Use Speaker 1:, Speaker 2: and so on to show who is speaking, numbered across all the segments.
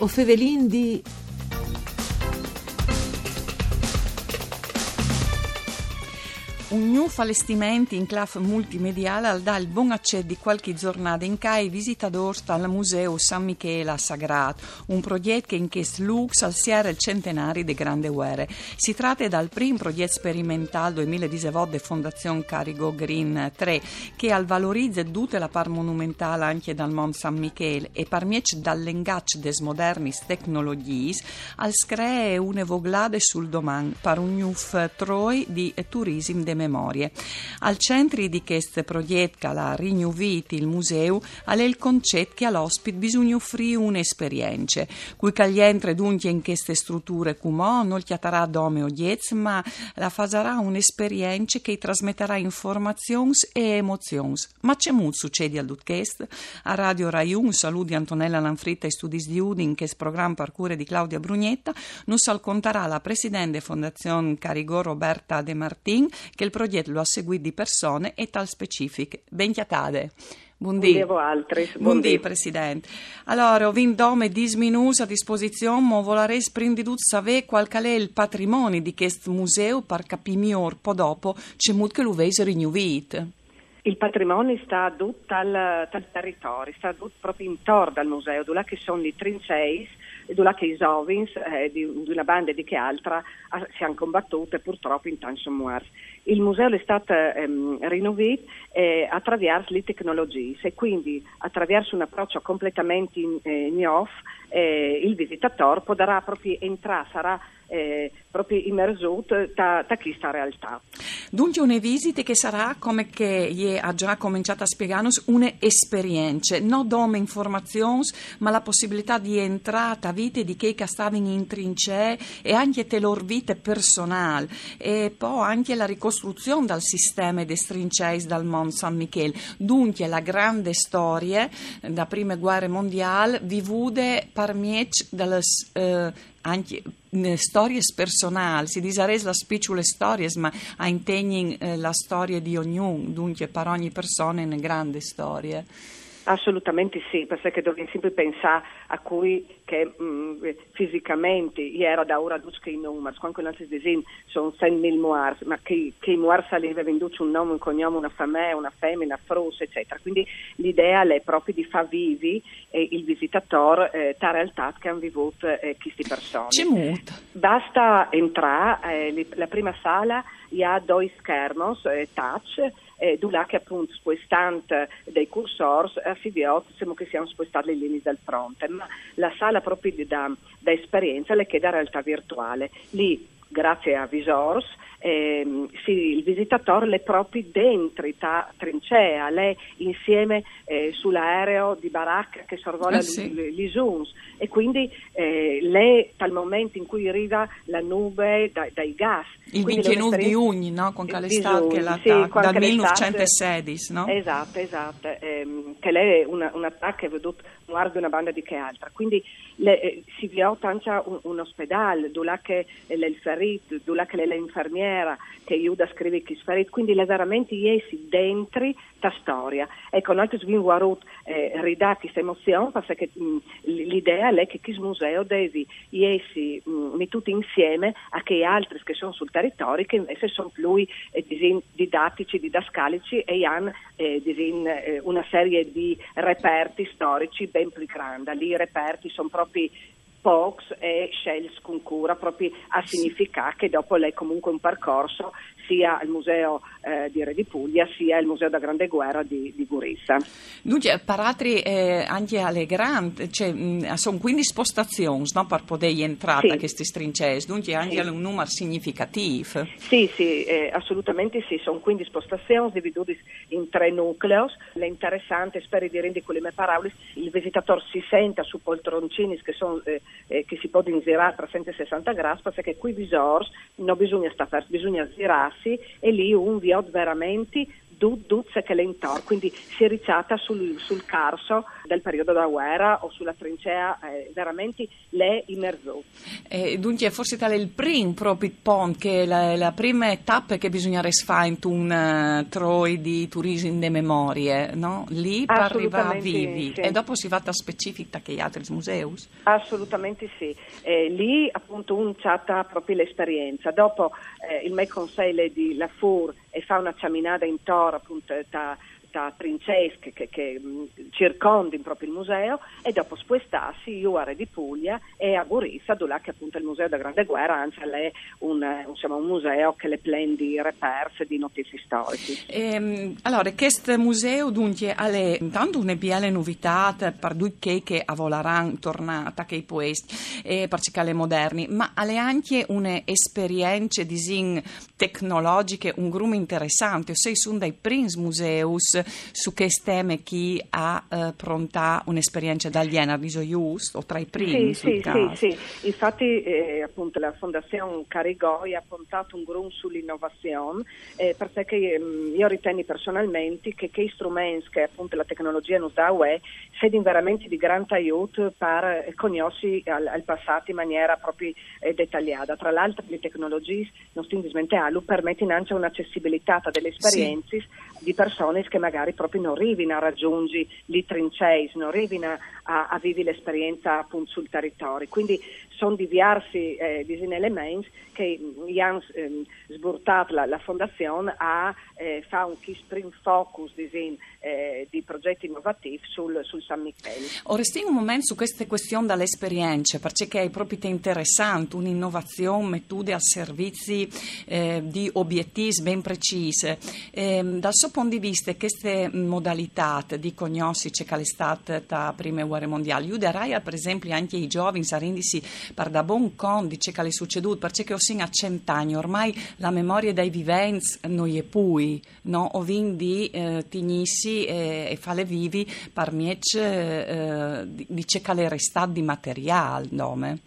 Speaker 1: O fevelin di...
Speaker 2: Un new allestimento in claf multimediale al dà il buon accesso di qualche giornata in cui i visitatori al Museo San Michele a Sagrato, un progetto che in questo lux al siere il centenario di Grande Guerre. Si tratta dal primo progetto sperimentale 2018 della Fondazione Carigo Green 3 che al valorizza tutta la par monumentale anche dal Mont San Michele e parmiec dall'engaccio des modernis tecnologie al scree une voglade sul domani per un new troi di turismo de memorie. Al centro di questo progetto, la Rignuviti, il museo, è il concetto che all'ospite bisogna offrire un'esperienza, cui caglientre dunque in queste strutture come non chiatarà dome o diez, ma la farà un'esperienza che trasmetterà informazioni e emozioni. Ma c'è molto succede al Dutchest? A Radio Rai 1, saluti Antonella Lanfritta e Studis di Udin, che è programma per cure di Claudia Brugnetta, non salconterà la Presidente Fondazione Carigò Roberta De Martin, che il progetto lo ha seguito di persone e tal specifiche. Ben chiatade.
Speaker 3: Buondì. altri.
Speaker 2: Buondì, Presidente. Allora, ho vinto nome disminus a disposizione, ma volerei prima di sapere qual è il patrimonio di questo museo per capire meglio, poi dopo, c'è molto che lo vedo rinnovito.
Speaker 3: Il patrimonio sta tutto dal territorio, sta tutto proprio intorno al museo, dove sono i trincei dove che i Sovins eh, di, una banda e di che altra ah, si hanno combattute purtroppo in tanti muerti. Il museo è stato ehm, rinnovato eh, attraverso le tecnologie e quindi attraverso un approccio completamente in, eh, new eh, il visitatore potrà proprio entrare, sarà eh, proprio immerso da, da questa realtà.
Speaker 2: Dunque una visita che sarà, come che ha già cominciato a spiegarci, un'esperienza, non dome informazioni, ma la possibilità di entrare a vite di chi stavano in trincee e anche te loro vite personali e poi anche la ricostruzione dal sistema dei trincei dal Mont San Michele. Dunque la grande storia da prime guerre mondiali vivude per miec dalle eh, anche storie personali, si disares la spicciole storie, ma a integni eh, la storia di ognuno, dunque per ogni persona è una grande storia.
Speaker 3: Assolutamente sì, perché dobbiamo sempre pensare a cui che mh, mm, fisicamente era da ora duce i numeri, quando altri disegni sono 100.000 muars, ma che, che i muars aveva venduto un nome, un cognome, una famiglia, una femmina, frus, eccetera. Quindi l'idea è proprio di far vivi eh, il visitatore eh, ta realtà che hanno vissuto eh, queste persone.
Speaker 2: C'è molto.
Speaker 3: Basta entrare, eh, la prima sala ha due schermi eh, touch eh, che appunto spostante dei cursori eh, si vede che siamo spostati le linee del fronte, ma la sala proprio da, da esperienza le chiede realtà virtuale. Lì, grazie a Visors, eh, sì, il visitatore le proprio dentro la trincea, lei insieme eh, sull'aereo di baracca che sorvola eh sì. gli Zuns e quindi eh, lei tal momento in cui arriva la nube da, dai gas.
Speaker 2: Il 29 di Ugni, no? con Calestat che
Speaker 3: sì,
Speaker 2: dal 1916, no?
Speaker 3: Esatto, esatto, ehm, che lei è una, un attacco che ha veduto guarda una banda di che altra. Quindi le, eh, si tanto un, un ospedale, dove che è il ferito, dove che è l'infermiera, che aiuta a scrivere chi ferit, quindi le veramente iesi dentro la storia. Ecco, noi abbiamo guardato eh, ridà questa emozione perché mh, l'idea è che questo museo deve iesi tutti insieme a che altri che sono sul territorio che invece sono più eh, didattici, didascalici e hanno eh, eh, una serie di reperti storici ben più grandi. Lì i reperti sono proprio Pox e Shells con cura proprio a significare che dopo lei comunque un percorso sia il Museo eh, di Re di Puglia sia il Museo da Grande Guerra di, di Gurissa.
Speaker 2: Dunque, per altri eh, anche alle grandi, cioè, sono quindi spostazioni no, per poter entrare sì. a questi strincesi, dunque anche sì. un numero significativo.
Speaker 3: Sì, sì, eh, assolutamente sì, sono quindi spostazioni divise in tre nuclei. L'interessante, spero di rendere con le mie parole, il visitatore si senta su poltroncini che, sono, eh, eh, che si possono girare a 360 gradi perché qui visors non bisogna stare, bisogna girare passi e lì un viod veramente duzze che le intor, quindi si è ricciata sul, sul carso del periodo della guerra o sulla trincea, eh, veramente le immerso.
Speaker 2: Eh, dunque, forse tale il primo proprio pont, che la, la prima tappa che bisogna fare in un uh, troi di turismo de memorie, no? Lì per arrivare vivi. Sì. E dopo si va a specifica che gli altri musei?
Speaker 3: Assolutamente sì. Eh, lì appunto un chatta proprio l'esperienza. Dopo eh, il me consiglio di La Four e fa una camminata in Tor appunto da città princesche che, che circondino proprio il museo e dopo spostarsi io a Re di Puglia e a Gorizia dove che appunto il museo della Grande Guerra anzi è un, insomma, un museo che le plendi repers di notizie storiche.
Speaker 2: Ehm, allora questo museo dunque ha intanto una bella novità per due che a volaran tornata che i poesti e per cicale moderni ma ha anche un'esperienza di tecnologiche un grumo interessante. Sei sono dai Prince Museus su che teme chi ha eh, pronta un'esperienza italiana di giusto o tra i primi
Speaker 3: sì, sì, sì, sì, infatti eh, appunto la Fondazione Carigoi ha puntato un grum sull'innovazione eh, perché ehm, io ritengo personalmente che che strumenti che appunto la tecnologia nos dà UE siano veramente di grande aiuto per conoscere al, al passato in maniera proprio eh, dettagliata. Tra l'altro le tecnologie non stiamo smentendo permettono anche un'accessibilità delle esperienze sì. di persone che magari magari proprio non arrivino a raggiungere i trincei, non arrivino a, a vivere l'esperienza appunto sul territorio. Quindi sono diversi eh, elementi che hanno eh, sburtato la, la Fondazione a eh, fare un spring focus disin, eh, di progetti innovativi sul, sul, San Michele.
Speaker 2: Ora stiamo un momento su queste questioni dall'esperienza, perché è proprio interessante un'innovazione mettude al servizio eh, di obiettivi ben precisi. Ehm, dal suo punto di vista, queste modalità di cognosci c'è che è stata da prime guerre mondiali, aiuterai per esempio anche i giovani a rendersi per da buon conto di ciò che è succeduto, perché ho sin a cent'anni, ormai la memoria dei viventi non è più, no? o quindi eh, tignissi e, e fare vivi per miec eh, di ciò che è restato di materiale, nome.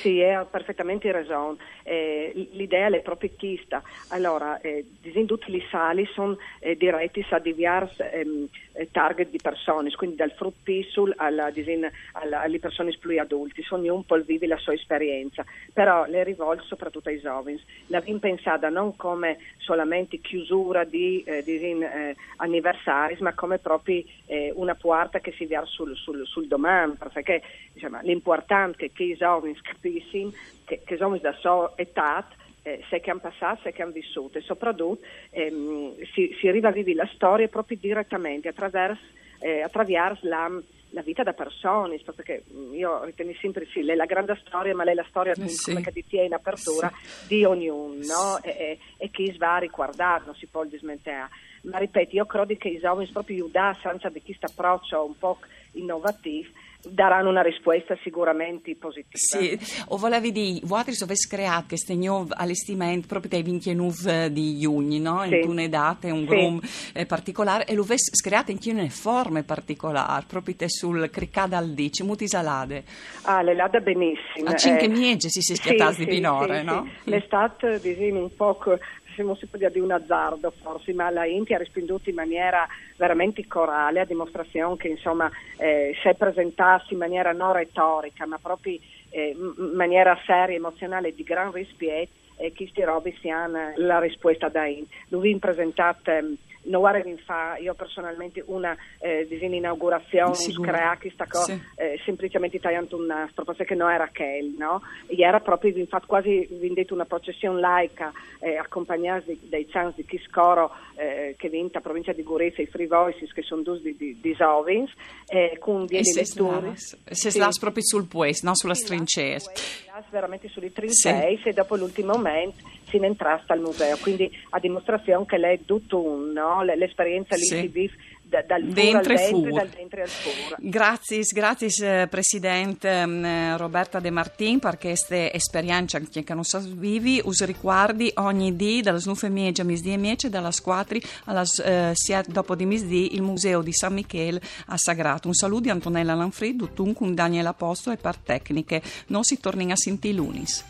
Speaker 3: Sì, hai perfettamente ragione. Eh, l'idea è proprio questa. Allora, eh, le sali sono eh, diretti a diversi ehm, eh, target di persone, quindi dal fruit pistol alla, alla, alle persone più adulti, sono un po' vivi la sua esperienza, però le rivolgo soprattutto ai giovani. La vim pensata non come solamente chiusura di, eh, disin, eh, anniversari, ma come proprio eh, una porta che si via sul, sul, sul domani, perché diciamo, l'importante è che i giovani capiscono che, che siamo da sua età eh, se che hanno passato, se che hanno vissuto e soprattutto ehm, si, si vivere la storia proprio direttamente attraverso, eh, attraverso la, la, vita da persone, perché mm, io ritengo sempre sì, lei è la grande storia, ma lei è la storia eh sì. come che ti tiene in apertura sì. di ognuno no? e, e, e, chi va a riguardare, non si può dismentare. Ma ripeto, io credo che i giovani proprio aiutare senza di questo approccio un po' innovativo daranno una risposta sicuramente positiva.
Speaker 2: Sì, o volevi dire, voi avete creato questo nuovo allestimento proprio dai 29 di giugno, no? Sì. in una data, un sì. grum eh, particolare, e lo avete creato in una forma particolare, proprio sul cricada al dici, muti salade.
Speaker 3: Ah, le lade benissimo.
Speaker 2: A cinque eh, miege si si schiattati sì, di pinore,
Speaker 3: sì,
Speaker 2: no?
Speaker 3: Sì. L'estate, diciamo, un po' non si può dire di un azzardo forse, ma la Inti ha risponduto in maniera veramente corale, a dimostrazione che insomma eh, si è presentato in maniera non retorica, ma proprio eh, in maniera seria, emozionale, di gran rispetto, eh, questi robi siano la risposta da Inti. Lui in presentato guarda in fa io personalmente una eh, inaugurazione crea questa cosa sì. eh, semplicemente tagliando un nastro perché non era Raquel no? e era proprio infatti quasi vendete una processione laica eh, accompagnata dai chants di Chiscoro eh, che vinta provincia di Gorizia i Free Voices che sono due di, di, di Sovins eh, con dei lettori
Speaker 2: se sì. proprio sul pues no? sulla sì, strincea
Speaker 3: veramente sulle trincee sì. e dopo l'ultimo momento si entrasse al museo quindi a dimostrazione che lei è tutto un no? l'esperienza lì sì. da, dal dentro al dentro al fur.
Speaker 2: Grazie, grazie eh, Presidente mm, Roberta De Martin per questa esperienza che non so vivi, us ricordi ogni dì dalle snufe miege, misdì e miece, dalla 4 alla eh, dopo di misdì il Museo di San Michele a Sagrato. Un saluto di Antonella Lanfrid, con Daniela Posto e per tecniche. Non si torni a Sinti Lunis.